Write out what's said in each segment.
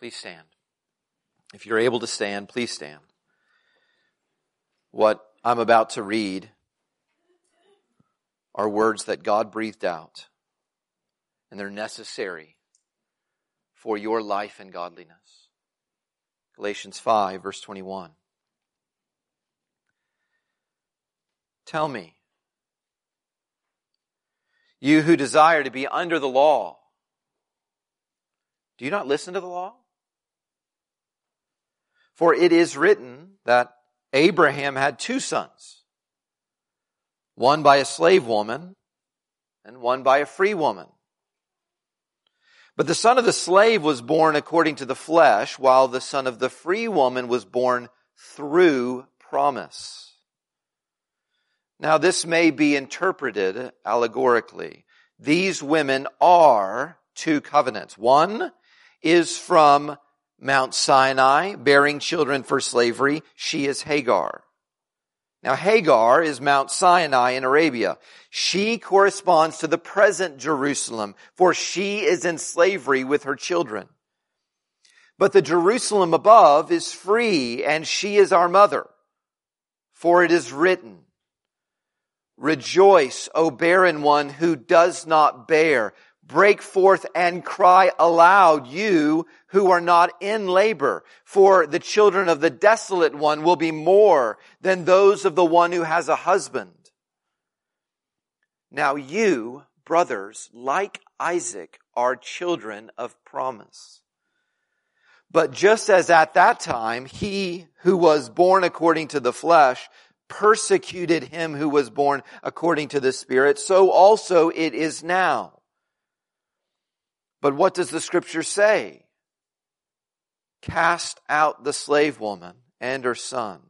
Please stand. If you're able to stand, please stand. What I'm about to read are words that God breathed out, and they're necessary for your life and godliness. Galatians 5, verse 21. Tell me, you who desire to be under the law, do you not listen to the law? For it is written that Abraham had two sons, one by a slave woman and one by a free woman. But the son of the slave was born according to the flesh, while the son of the free woman was born through promise. Now this may be interpreted allegorically. These women are two covenants. One is from Mount Sinai, bearing children for slavery. She is Hagar. Now Hagar is Mount Sinai in Arabia. She corresponds to the present Jerusalem, for she is in slavery with her children. But the Jerusalem above is free, and she is our mother. For it is written, Rejoice, O barren one who does not bear. Break forth and cry aloud, you who are not in labor, for the children of the desolate one will be more than those of the one who has a husband. Now you, brothers, like Isaac, are children of promise. But just as at that time, he who was born according to the flesh persecuted him who was born according to the Spirit, so also it is now. But what does the scripture say? Cast out the slave woman and her son.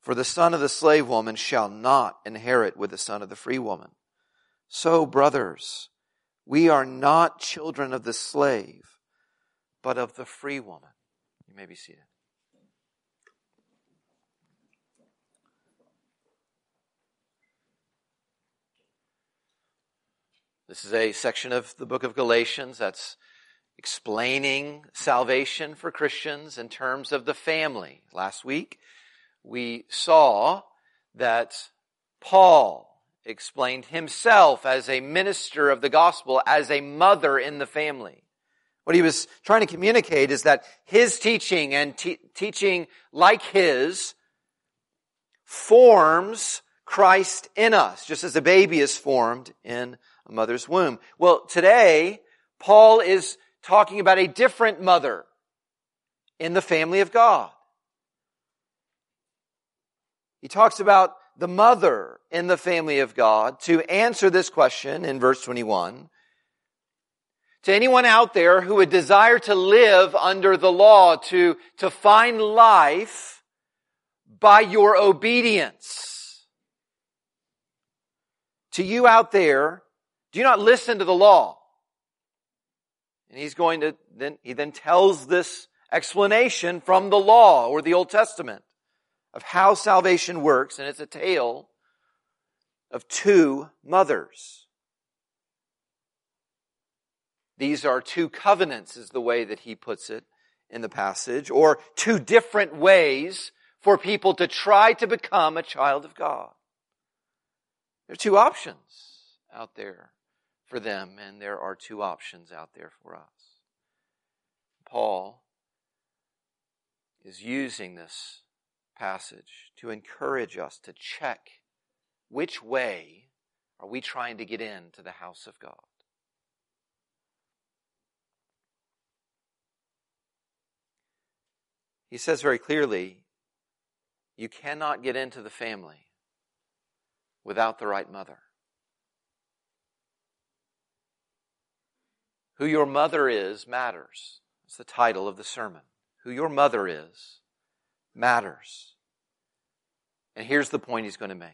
For the son of the slave woman shall not inherit with the son of the free woman. So, brothers, we are not children of the slave, but of the free woman. You may be seated. This is a section of the book of Galatians that's explaining salvation for Christians in terms of the family. Last week, we saw that Paul explained himself as a minister of the gospel, as a mother in the family. What he was trying to communicate is that his teaching and te- teaching like his forms Christ in us, just as a baby is formed in a mother's womb. Well, today, Paul is talking about a different mother in the family of God. He talks about the mother in the family of God to answer this question in verse 21. To anyone out there who would desire to live under the law, to, to find life by your obedience. To you out there do you not listen to the law. And he's going to then, he then tells this explanation from the law or the Old Testament of how salvation works, and it's a tale of two mothers. These are two covenants, is the way that he puts it in the passage, or two different ways for people to try to become a child of God. There are two options out there for them, and there are two options out there for us. Paul is using this passage to encourage us to check which way are we trying to get into the house of God. He says very clearly, you cannot get into the family without the right mother. Who your mother is matters. That's the title of the sermon. Who your mother is matters. And here's the point he's going to make.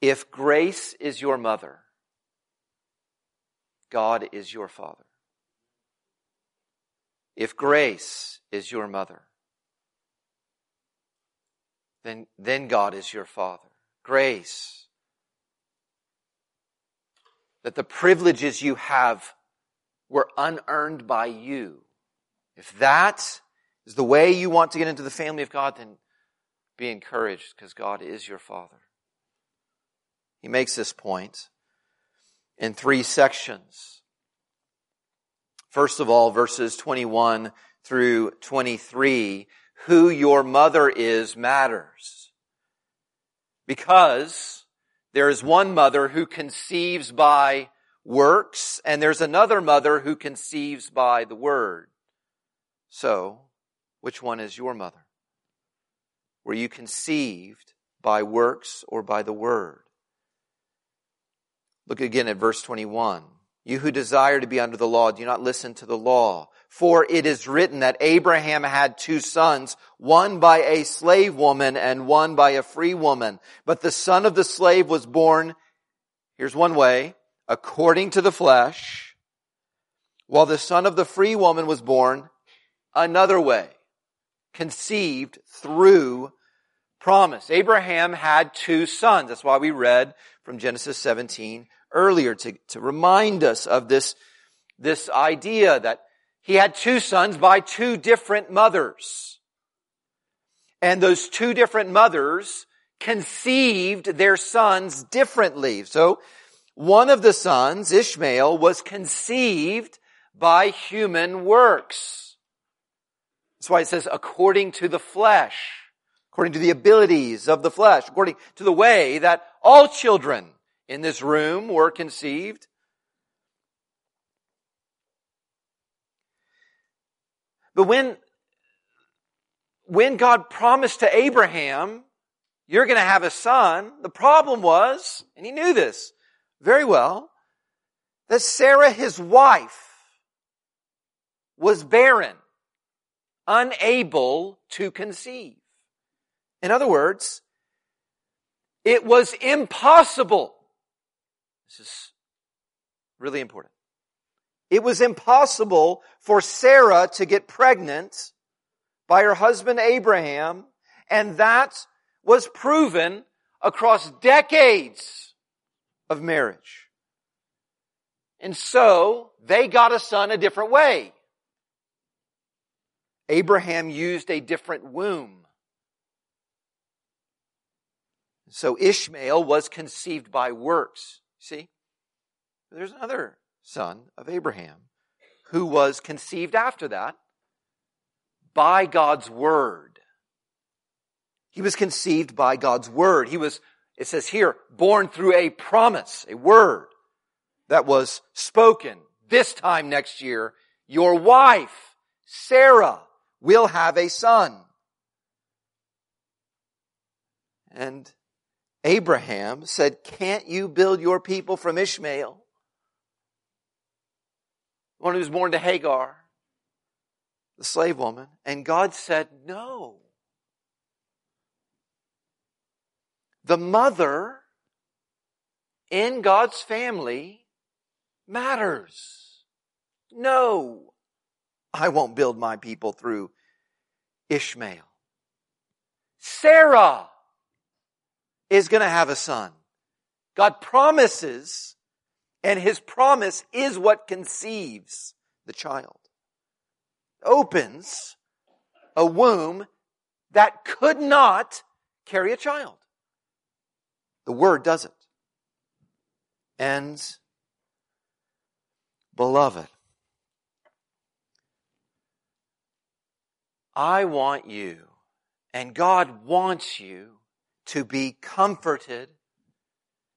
If grace is your mother, God is your father. If grace is your mother, then, then God is your father. Grace that the privileges you have were unearned by you. If that is the way you want to get into the family of God, then be encouraged because God is your Father. He makes this point in three sections. First of all, verses 21 through 23, who your mother is matters. Because there is one mother who conceives by works, and there's another mother who conceives by the word. So, which one is your mother? Were you conceived by works or by the word? Look again at verse 21. You who desire to be under the law, do not listen to the law. For it is written that Abraham had two sons, one by a slave woman and one by a free woman. But the son of the slave was born, here's one way, according to the flesh, while the son of the free woman was born another way, conceived through promise. Abraham had two sons. That's why we read from Genesis 17 earlier to, to remind us of this, this idea that he had two sons by two different mothers. And those two different mothers conceived their sons differently. So one of the sons, Ishmael, was conceived by human works. That's why it says according to the flesh, according to the abilities of the flesh, according to the way that all children in this room were conceived. But when, when God promised to Abraham, you're going to have a son, the problem was, and he knew this, very well that Sarah, his wife, was barren, unable to conceive. In other words, it was impossible. This is really important. It was impossible for Sarah to get pregnant by her husband Abraham, and that was proven across decades of marriage. And so they got a son a different way. Abraham used a different womb. So Ishmael was conceived by works. See? There's another son of Abraham who was conceived after that by God's word. He was conceived by God's word. He was it says here, born through a promise, a word that was spoken this time next year. Your wife, Sarah, will have a son. And Abraham said, can't you build your people from Ishmael? One who was born to Hagar, the slave woman. And God said, no. the mother in God's family matters. No, I won't build my people through Ishmael. Sarah is going to have a son. God promises, and his promise is what conceives the child. Opens a womb that could not carry a child. The Word doesn't. And, beloved, I want you, and God wants you, to be comforted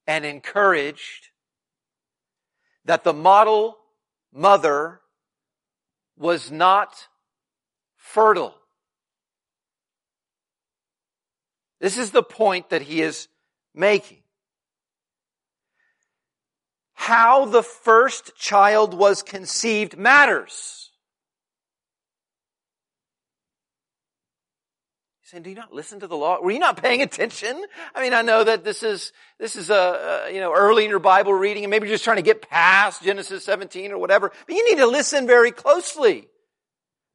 and encouraged that the model mother was not fertile. This is the point that he is making. How the first child was conceived matters. Saying, do you not listen to the law? Were you not paying attention? I mean, I know that this is, this is a, a, you know, early in your Bible reading and maybe you're just trying to get past Genesis 17 or whatever, but you need to listen very closely.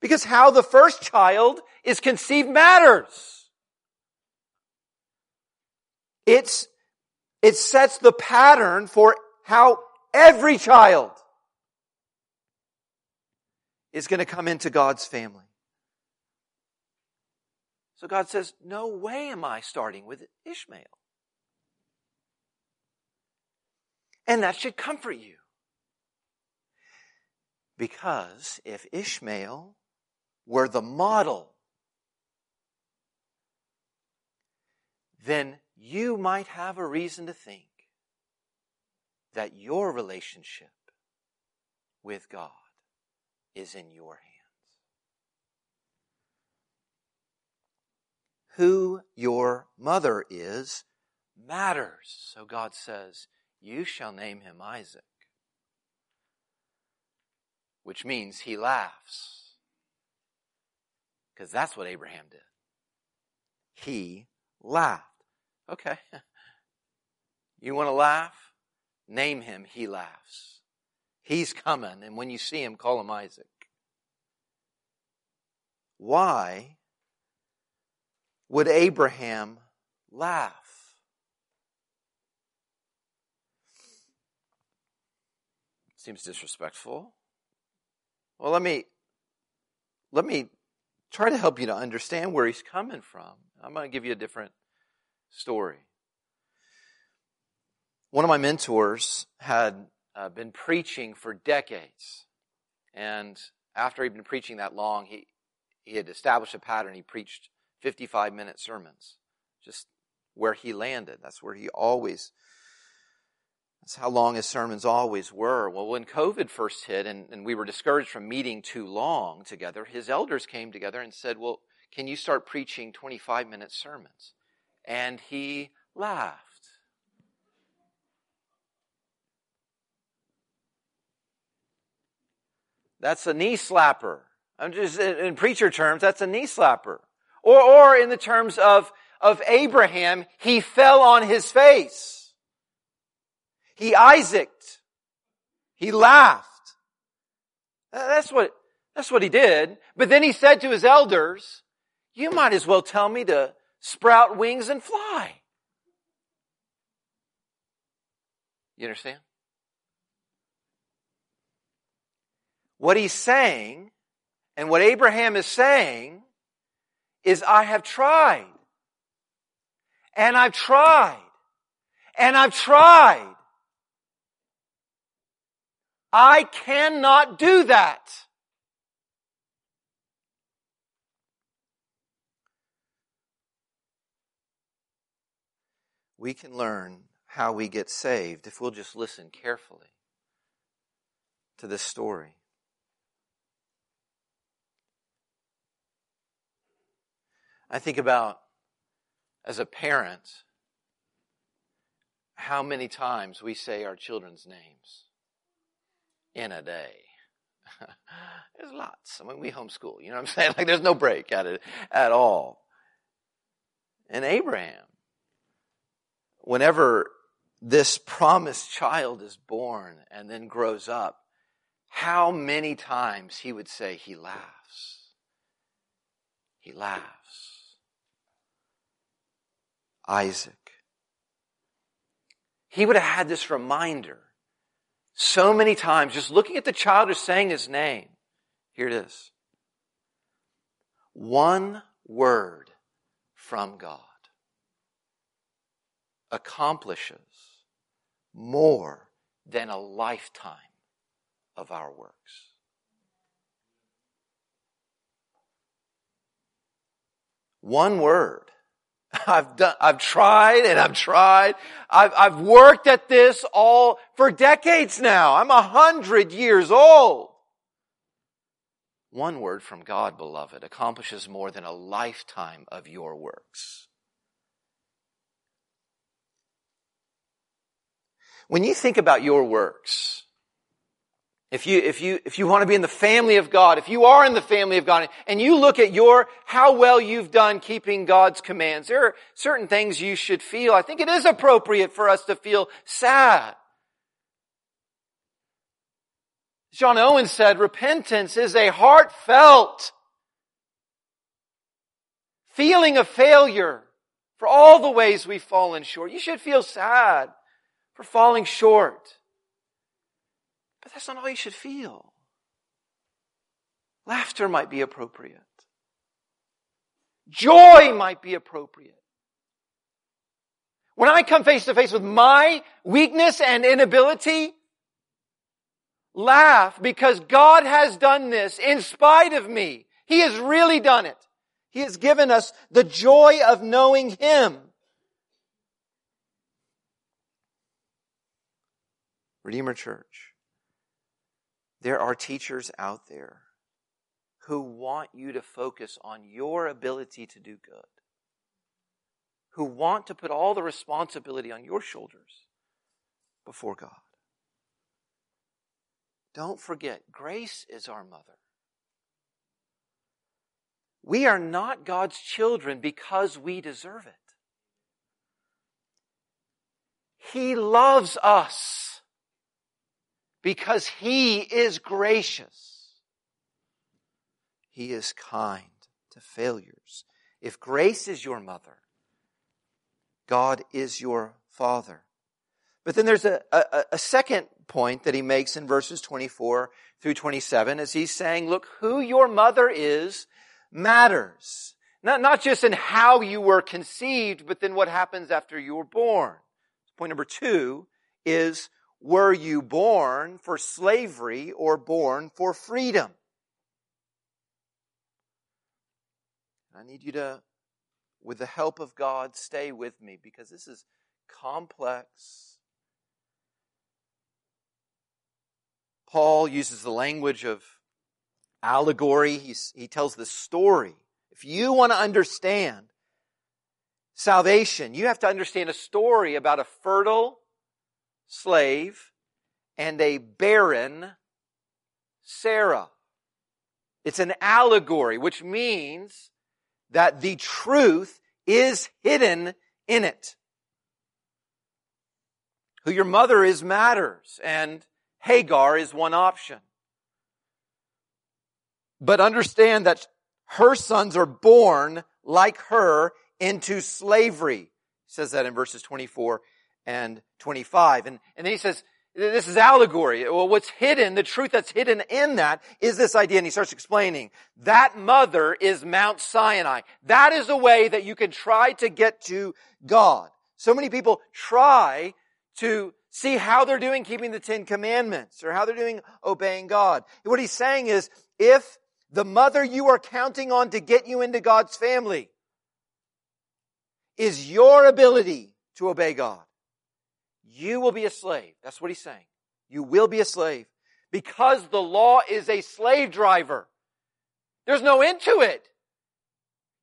Because how the first child is conceived matters. It's, it sets the pattern for how every child is going to come into God's family. So God says, No way am I starting with Ishmael. And that should comfort you. Because if Ishmael were the model, then you might have a reason to think that your relationship with God is in your hands. Who your mother is matters. So God says, You shall name him Isaac, which means he laughs. Because that's what Abraham did. He laughed. Okay. You want to laugh? Name him, he laughs. He's coming, and when you see him, call him Isaac. Why would Abraham laugh? Seems disrespectful. Well, let me let me try to help you to understand where he's coming from. I'm going to give you a different story. One of my mentors had uh, been preaching for decades. And after he'd been preaching that long, he, he had established a pattern. He preached 55 minute sermons, just where he landed. That's where he always, that's how long his sermons always were. Well, when COVID first hit and, and we were discouraged from meeting too long together, his elders came together and said, Well, can you start preaching 25 minute sermons? And he laughed. That's a knee slapper. I'm just in preacher terms, that's a knee slapper. Or, or in the terms of, of Abraham, he fell on his face. He Isaaced. He laughed. That's what, that's what he did. But then he said to his elders, you might as well tell me to sprout wings and fly. You understand? What he's saying and what Abraham is saying is, I have tried. And I've tried. And I've tried. I cannot do that. We can learn how we get saved if we'll just listen carefully to this story. I think about as a parent how many times we say our children's names in a day. there's lots. I mean, we homeschool, you know what I'm saying? Like there's no break at it at all. And Abraham, whenever this promised child is born and then grows up, how many times he would say he laughs. He laughs. Isaac. He would have had this reminder so many times, just looking at the child who's saying his name. Here it is. One word from God accomplishes more than a lifetime of our works. One word I've done, I've tried and I've tried. I've, I've worked at this all for decades now. I'm a hundred years old. One word from God, beloved, accomplishes more than a lifetime of your works. When you think about your works, if you, if you, if you want to be in the family of God, if you are in the family of God and you look at your, how well you've done keeping God's commands, there are certain things you should feel. I think it is appropriate for us to feel sad. John Owen said, repentance is a heartfelt feeling of failure for all the ways we've fallen short. You should feel sad for falling short. But that's not all you should feel. Laughter might be appropriate. Joy might be appropriate. When I come face to face with my weakness and inability, laugh because God has done this in spite of me. He has really done it. He has given us the joy of knowing Him. Redeemer Church, there are teachers out there who want you to focus on your ability to do good, who want to put all the responsibility on your shoulders before God. Don't forget, grace is our mother. We are not God's children because we deserve it. He loves us because He is gracious. He is kind to failures. If grace is your mother, God is your father. But then there's a, a, a, second point that he makes in verses 24 through 27 as he's saying, look, who your mother is matters. Not, not just in how you were conceived, but then what happens after you were born. Point number two is, were you born for slavery or born for freedom? I need you to, with the help of God, stay with me because this is complex. Paul uses the language of allegory. He's, he tells the story. If you want to understand salvation, you have to understand a story about a fertile slave and a barren Sarah. It's an allegory, which means that the truth is hidden in it. Who your mother is matters, and Hagar is one option. But understand that her sons are born like her into slavery. Says that in verses 24 and 25. And, and then he says, this is allegory. Well, what's hidden, the truth that's hidden in that is this idea. And he starts explaining that mother is Mount Sinai. That is a way that you can try to get to God. So many people try to see how they're doing keeping the Ten Commandments or how they're doing obeying God. What he's saying is, if the mother you are counting on to get you into God's family is your ability to obey God. You will be a slave. That's what he's saying. You will be a slave because the law is a slave driver. There's no end to it.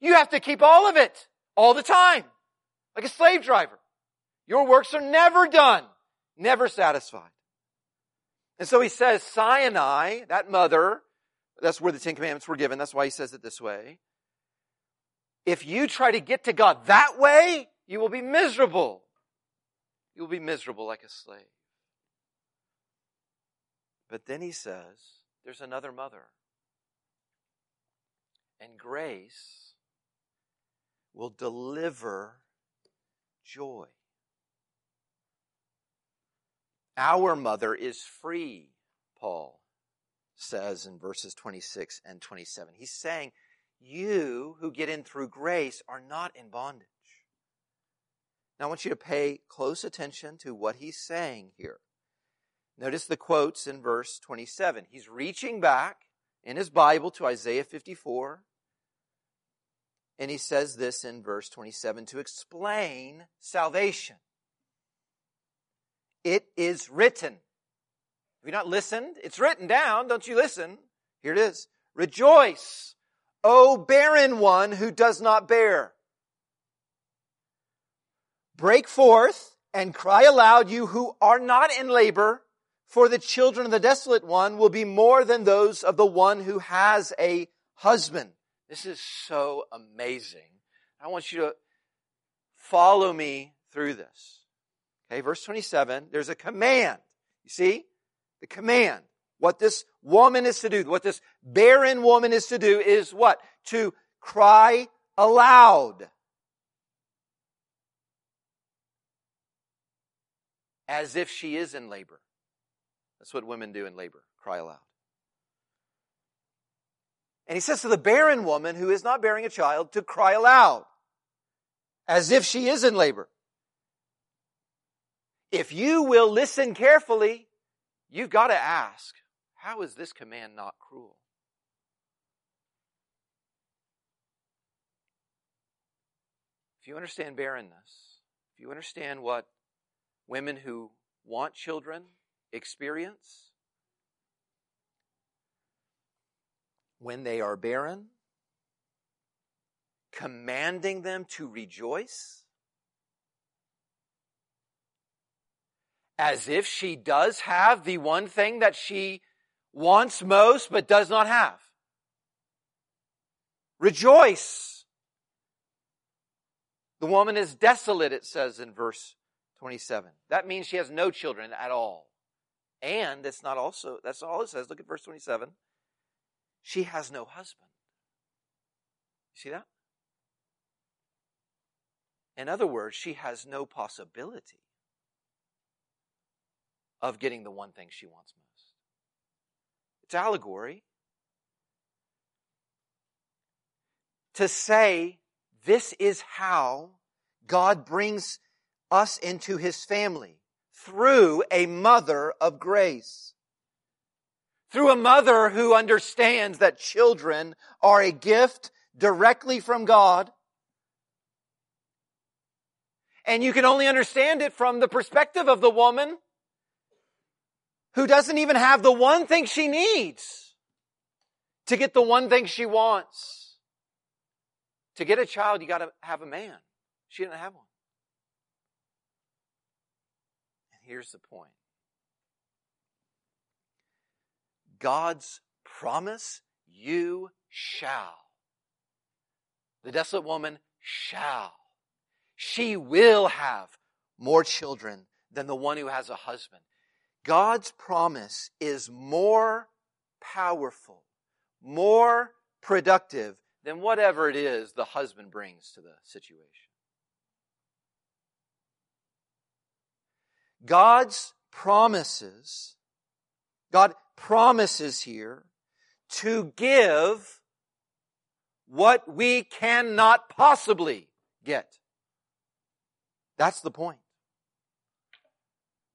You have to keep all of it all the time, like a slave driver. Your works are never done, never satisfied. And so he says, Sinai, that mother, that's where the Ten Commandments were given. That's why he says it this way. If you try to get to God that way, you will be miserable. You will be miserable like a slave. But then he says, there's another mother. And grace will deliver joy. Our mother is free, Paul says in verses 26 and 27. He's saying, you who get in through grace are not in bondage. Now I want you to pay close attention to what he's saying here. Notice the quotes in verse 27. He's reaching back in his Bible to Isaiah 54. And he says this in verse 27 to explain salvation. It is written. Have you not listened? It's written down. Don't you listen? Here it is. Rejoice, O barren one who does not bear. Break forth and cry aloud, you who are not in labor, for the children of the desolate one will be more than those of the one who has a husband. This is so amazing. I want you to follow me through this. Okay, verse 27, there's a command. You see? the command. What this woman is to do, what this barren woman is to do is what? To cry aloud. As if she is in labor. That's what women do in labor. Cry aloud. And he says to the barren woman who is not bearing a child to cry aloud, as if she is in labor. If you will listen carefully, you've got to ask, how is this command not cruel? If you understand barrenness, if you understand what women who want children experience, when they are barren, commanding them to rejoice, as if she does have the one thing that she wants most but does not have. Rejoice. The woman is desolate, it says in verse 27. That means she has no children at all. And that's not also, that's all it says. Look at verse 27 she has no husband. See that? In other words, she has no possibility of getting the one thing she wants most. It's allegory. To say this is how God brings us into his family through a mother of grace through a mother who understands that children are a gift directly from God. And you can only understand it from the perspective of the woman who doesn't even have the one thing she needs to get the one thing she wants. To get a child, you gotta have a man. She didn't have one. Here's the point. God's promise, you shall. The desolate woman shall. She will have more children than the one who has a husband. God's promise is more powerful, more productive than whatever it is the husband brings to the situation. God's promises, God promises here to give what we cannot possibly get. That's the point.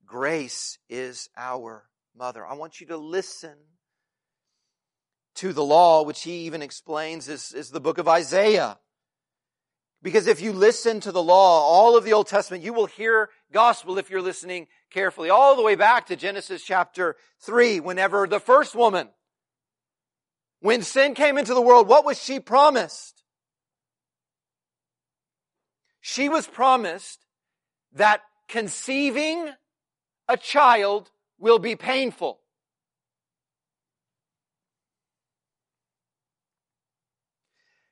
Grace is our mother. I want you to listen to the law, which he even explains is, is the book of Isaiah. Because if you listen to the law, all of the Old Testament, you will hear gospel if you're listening carefully. All the way back to Genesis chapter 3, whenever the first woman, when sin came into the world, what was she promised? She was promised that conceiving a child will be painful.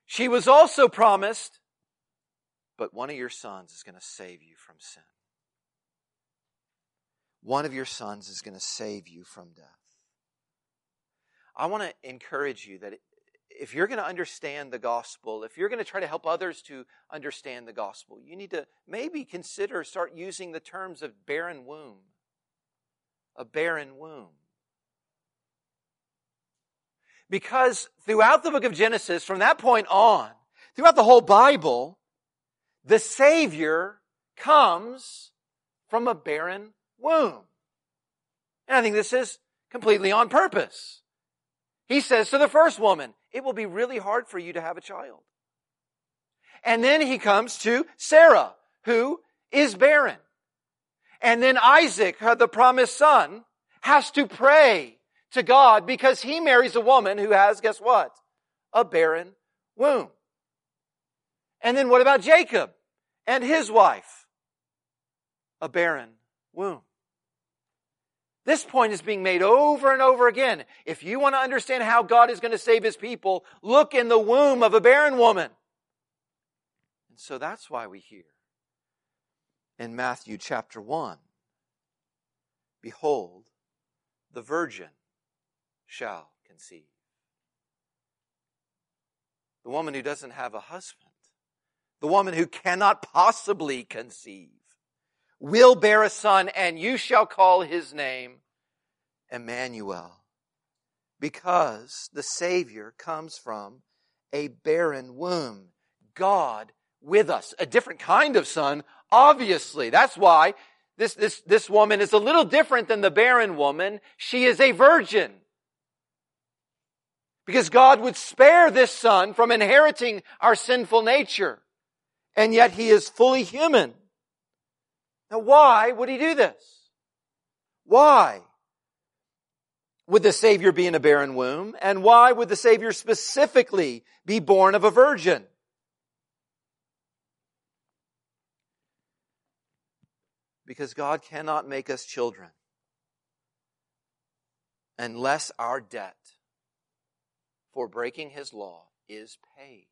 She was also promised but one of your sons is going to save you from sin. One of your sons is going to save you from death. I want to encourage you that if you're going to understand the gospel, if you're going to try to help others to understand the gospel, you need to maybe consider start using the terms of barren womb. A barren womb. Because throughout the book of Genesis, from that point on, throughout the whole Bible, the Savior comes from a barren womb. And I think this is completely on purpose. He says to the first woman, it will be really hard for you to have a child. And then he comes to Sarah, who is barren. And then Isaac, the promised son, has to pray to God because he marries a woman who has, guess what? A barren womb. And then what about Jacob? And his wife a barren womb. This point is being made over and over again. If you want to understand how God is going to save his people, look in the womb of a barren woman. And so that's why we hear in Matthew chapter 1 Behold, the virgin shall conceive. The woman who doesn't have a husband the woman who cannot possibly conceive, will bear a son, and you shall call his name Emmanuel. Because the Savior comes from a barren womb. God with us. A different kind of son, obviously. That's why this, this, this woman is a little different than the barren woman. She is a virgin. Because God would spare this son from inheriting our sinful nature. And yet he is fully human. Now why would he do this? Why? would the Savior be in a barren womb? And why would the Savior specifically be born of a virgin? Because God cannot make us children unless our debt for breaking His law is paid.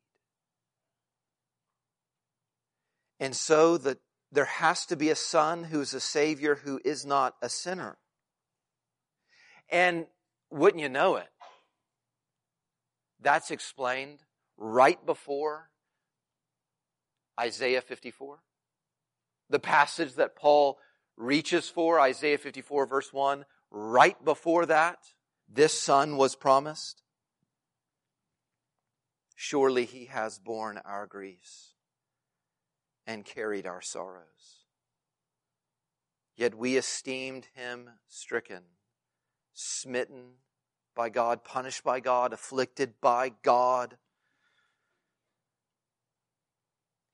And so that there has to be a son who's a savior who is not a sinner. And wouldn't you know it? That's explained right before Isaiah 54. The passage that Paul reaches for, Isaiah 54 verse 1, right before that, this son was promised. Surely he has borne our griefs and carried our sorrows. Yet we esteemed him stricken smitten by God, punished by God, afflicted by God.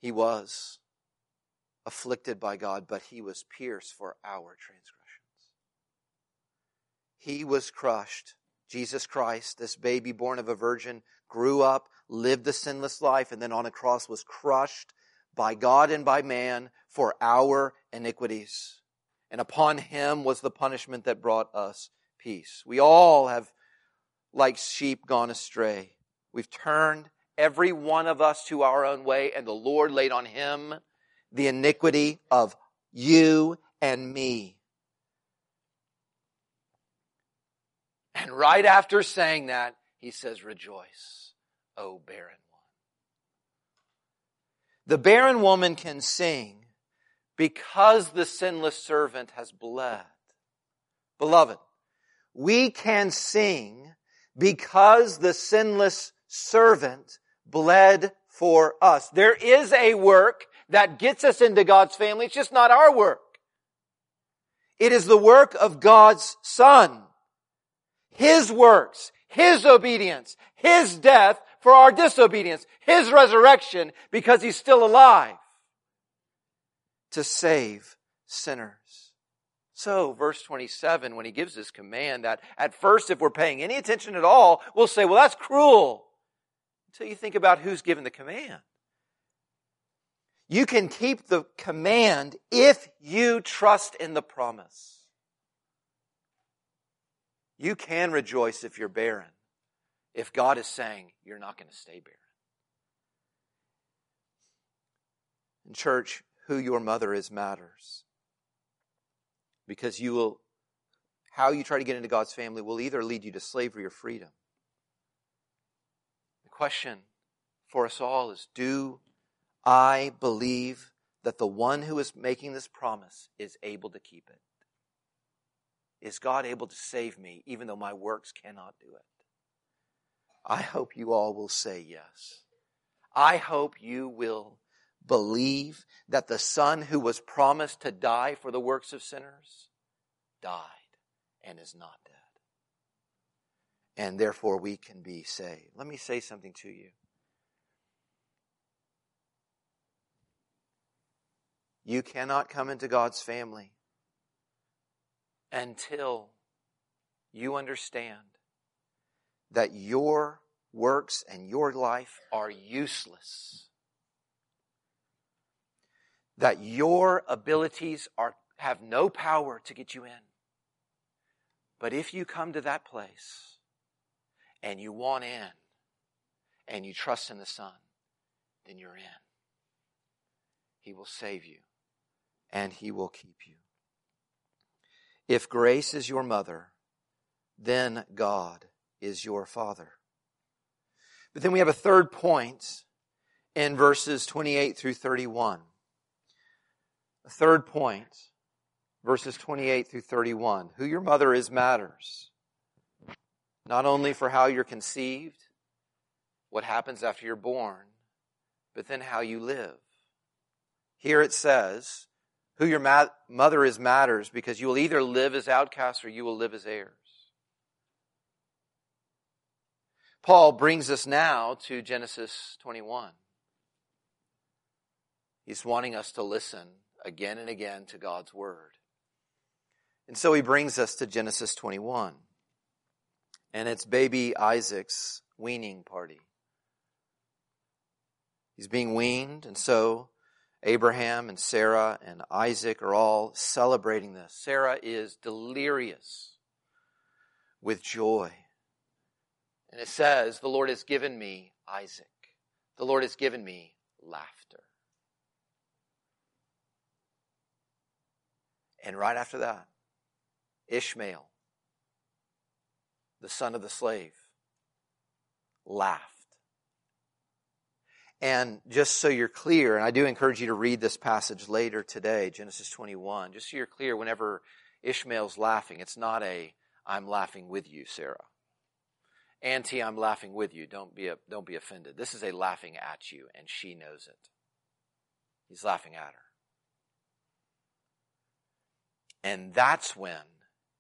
He was afflicted by God, but he was pierced for our transgressions. He was crushed. Jesus Christ, this baby born of a virgin, grew up, lived a sinless life, and then on a cross was crushed by God and by man for our iniquities. And upon him was the punishment that brought us peace. We all have, like sheep, gone astray. We've turned every one of us to our own way, and the Lord laid on him the iniquity of you and me. And right after saying that, he says, Rejoice, O barren. The barren woman can sing because the sinless servant has bled. Beloved, we can sing because the sinless servant bled for us. There is a work that gets us into God's family. It's just not our work. It is the work of God's Son. His works, His obedience, His death for our disobedience, His resurrection because He's still alive to save sinners. So, verse 27, when he gives this command that at first, if we're paying any attention at all, we'll say, well, that's cruel. Until you think about who's given the command. You can keep the command if you trust in the promise. You can rejoice if you're barren, if God is saying you're not going to stay barren. In church, who your mother is matters because you will, how you try to get into God's family will either lead you to slavery or freedom. The question for us all is do I believe that the one who is making this promise is able to keep it? Is God able to save me even though my works cannot do it? I hope you all will say yes. I hope you will believe that the Son who was promised to die for the works of sinners died and is not dead. And therefore we can be saved. Let me say something to you. You cannot come into God's family until you understand that your works and your life are useless that your abilities are, have no power to get you in. But if you come to that place and you want in and you trust in the Son, then you're in. He will save you and He will keep you. If grace is your mother, then God is your father. But then we have a third point in verses 28 through 31. A third point, verses 28 through 31. Who your mother is matters. not only for how you're conceived, what happens after you're born, but then how you live. Here it says, who your ma- mother is matters because you will either live as outcasts or you will live as heirs. Paul brings us now to Genesis 21. He's wanting us to listen again and again to God's word. And so he brings us to Genesis 21. And it's baby Isaac's weaning party. He's being weaned, and so Abraham and Sarah and Isaac are all celebrating this. Sarah is delirious with joy. And it says, The Lord has given me Isaac. The Lord has given me laughter. And right after that, Ishmael, the son of the slave, laughed. And just so you're clear, and I do encourage you to read this passage later today, Genesis 21, just so you're clear, whenever Ishmael's laughing, it's not a, I'm laughing with you, Sarah. Auntie, I'm laughing with you. Don't be, a, don't be offended. This is a laughing at you, and she knows it. He's laughing at her. And that's when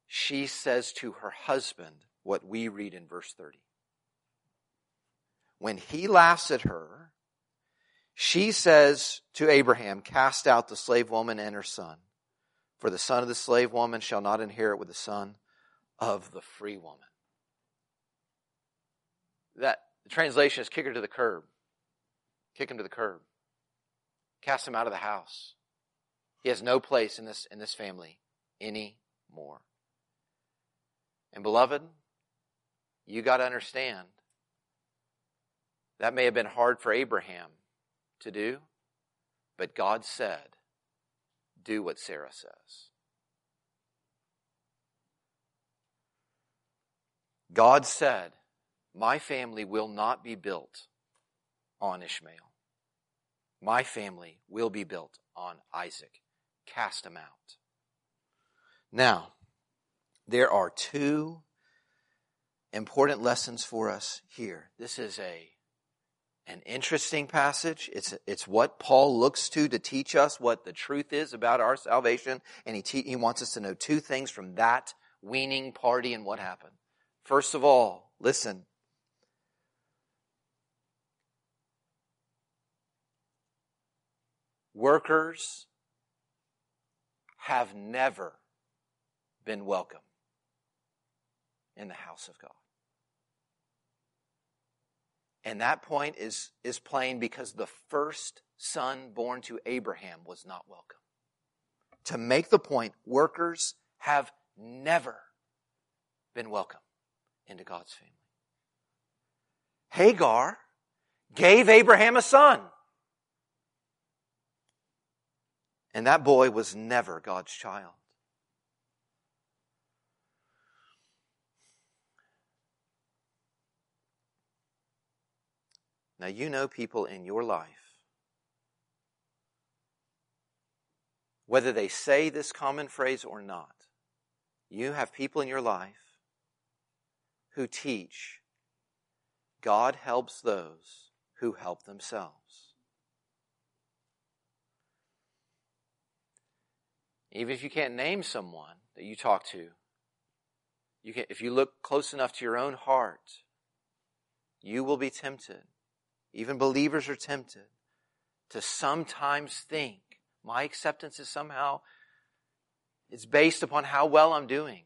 she says to her husband what we read in verse 30. When he laughs at her, she says to Abraham, Cast out the slave woman and her son, for the son of the slave woman shall not inherit with the son of the free woman. That the translation is kick her to the curb. Kick him to the curb. Cast him out of the house. He has no place in this, in this family anymore. And beloved, you got to understand that may have been hard for Abraham to do, but God said, do what Sarah says. God said, My family will not be built on Ishmael. My family will be built on Isaac. Cast him out. Now, there are two important lessons for us here. This is a an interesting passage. It's, it's what Paul looks to to teach us what the truth is about our salvation. And he, te- he wants us to know two things from that weaning party and what happened. First of all, listen. Workers have never been welcome in the house of God. And that point is, is plain because the first son born to Abraham was not welcome. To make the point, workers have never been welcome into God's family. Hagar gave Abraham a son. And that boy was never God's child. Now, you know people in your life, whether they say this common phrase or not, you have people in your life who teach God helps those who help themselves. Even if you can't name someone that you talk to, you can, if you look close enough to your own heart, you will be tempted even believers are tempted to sometimes think my acceptance is somehow it's based upon how well I'm doing.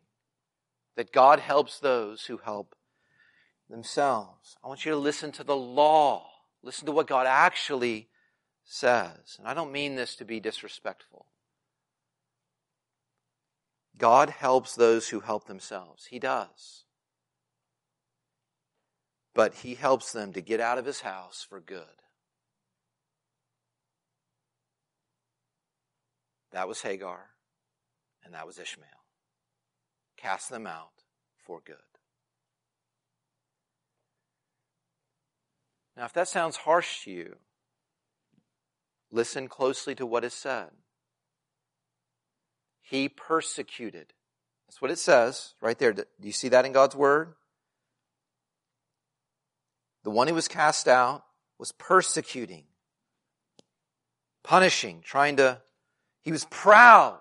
That God helps those who help themselves. I want you to listen to the law. Listen to what God actually says. And I don't mean this to be disrespectful. God helps those who help themselves. He does but he helps them to get out of his house for good. That was Hagar, and that was Ishmael. Cast them out for good. Now, if that sounds harsh to you, listen closely to what is said. He persecuted. That's what it says right there. Do you see that in God's word? the one who was cast out, was persecuting, punishing, trying to, he was proud.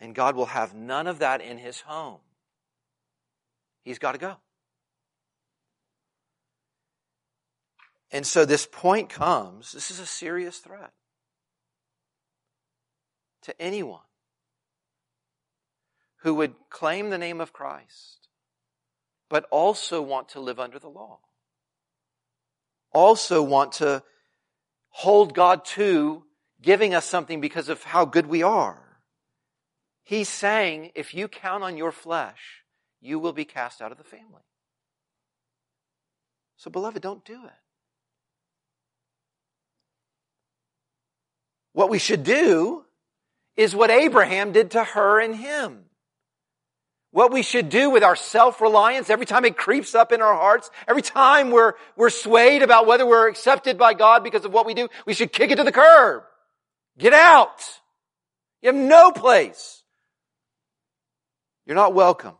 And God will have none of that in his home. He's got to go. And so this point comes this is a serious threat to anyone who would claim the name of Christ, but also want to live under the law. Also want to hold God to giving us something because of how good we are. He's saying, if you count on your flesh, you will be cast out of the family. So, beloved, don't do it. What we should do is what Abraham did to her and him. What we should do with our self-reliance every time it creeps up in our hearts, every time we're, we're swayed about whether we're accepted by God because of what we do, we should kick it to the curb. Get out. You have no place. You're not welcome.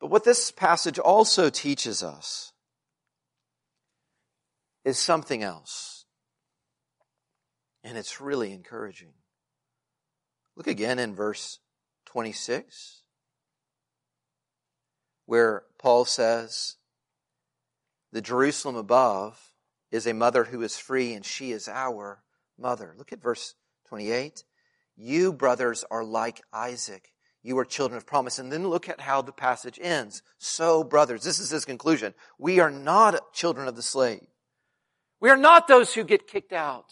But what this passage also teaches us is something else. And it's really encouraging. Look again in verse 26, where Paul says, The Jerusalem above is a mother who is free, and she is our mother. Look at verse 28. You, brothers, are like Isaac. You are children of promise. And then look at how the passage ends. So, brothers, this is his conclusion. We are not children of the slave we are not those who get kicked out.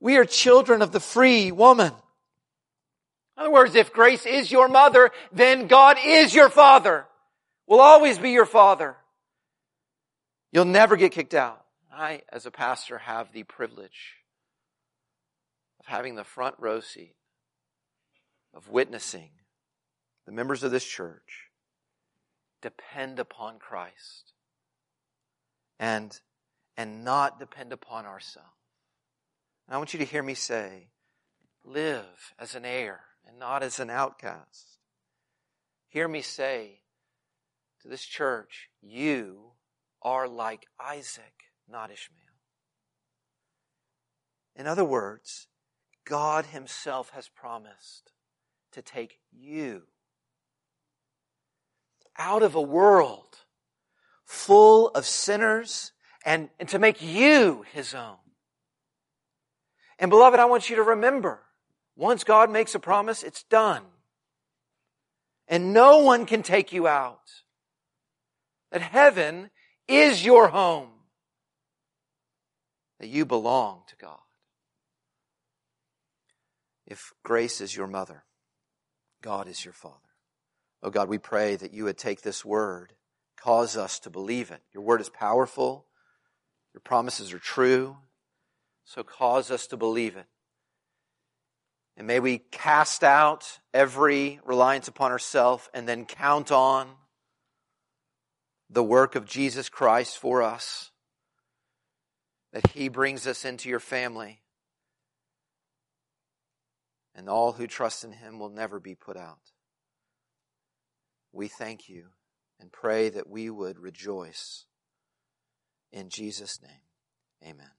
We are children of the free woman. In other words, if grace is your mother, then God is your father. Will always be your father. You'll never get kicked out. I, as a pastor, have the privilege of having the front row seat of witnessing the members of this church depend upon Christ and and not depend upon ourselves. And I want you to hear me say, live as an heir and not as an outcast. Hear me say to this church, you are like Isaac, not Ishmael. In other words, God Himself has promised to take you out of a world full of sinners and, and to make you his own. And beloved, I want you to remember, once God makes a promise, it's done. And no one can take you out. That heaven is your home. That you belong to God. If grace is your mother, God is your father. Oh God, we pray that you would take this word, cause us to believe it. Your word is powerful. Your promises are true, so cause us to believe it. And may we cast out every reliance upon ourselves and then count on the work of Jesus Christ for us, that He brings us into your family. And all who trust in Him will never be put out. We thank you and pray that we would rejoice in Jesus' name, amen.